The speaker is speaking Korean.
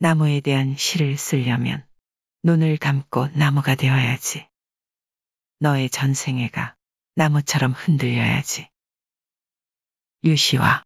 나무에 대한 시를 쓰려면 눈을 감고 나무가 되어야지. 너의 전생애가 나무처럼 흔들려야지. 유시와